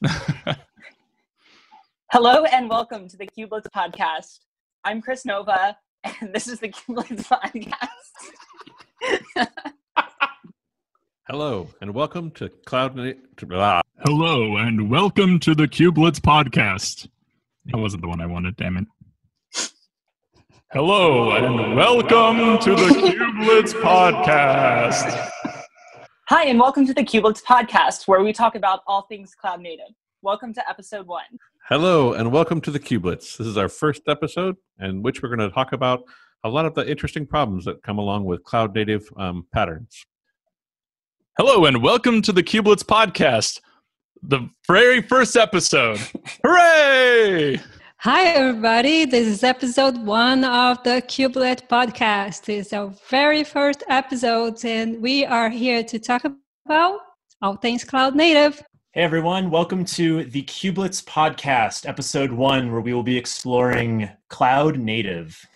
Hello and welcome to the Kubelets podcast. I'm Kris Nova, and this is the Kubelets podcast. Hello and welcome to Cloud. Na- to-. Hello and welcome to the Kubelets podcast. That wasn't the one I wanted, damn it. Hello and welcome to the Kubelets podcast. Hi, and welcome to the Kubelets podcast, where we talk about all things cloud native. Welcome to episode one. Hello and welcome to the Kubelets. This is our first episode, in which we're going to talk about a lot of the interesting problems that come along with cloud native um, patterns. Hello and welcome to the Kubelets podcast. The very first episode. Hooray! Hi, everybody. This is episode one of the Kubelet podcast. It's our very first episode, and we are here to talk about all things cloud native. Hey everyone, welcome to the Kubelets podcast, episode one, where we will be exploring cloud native.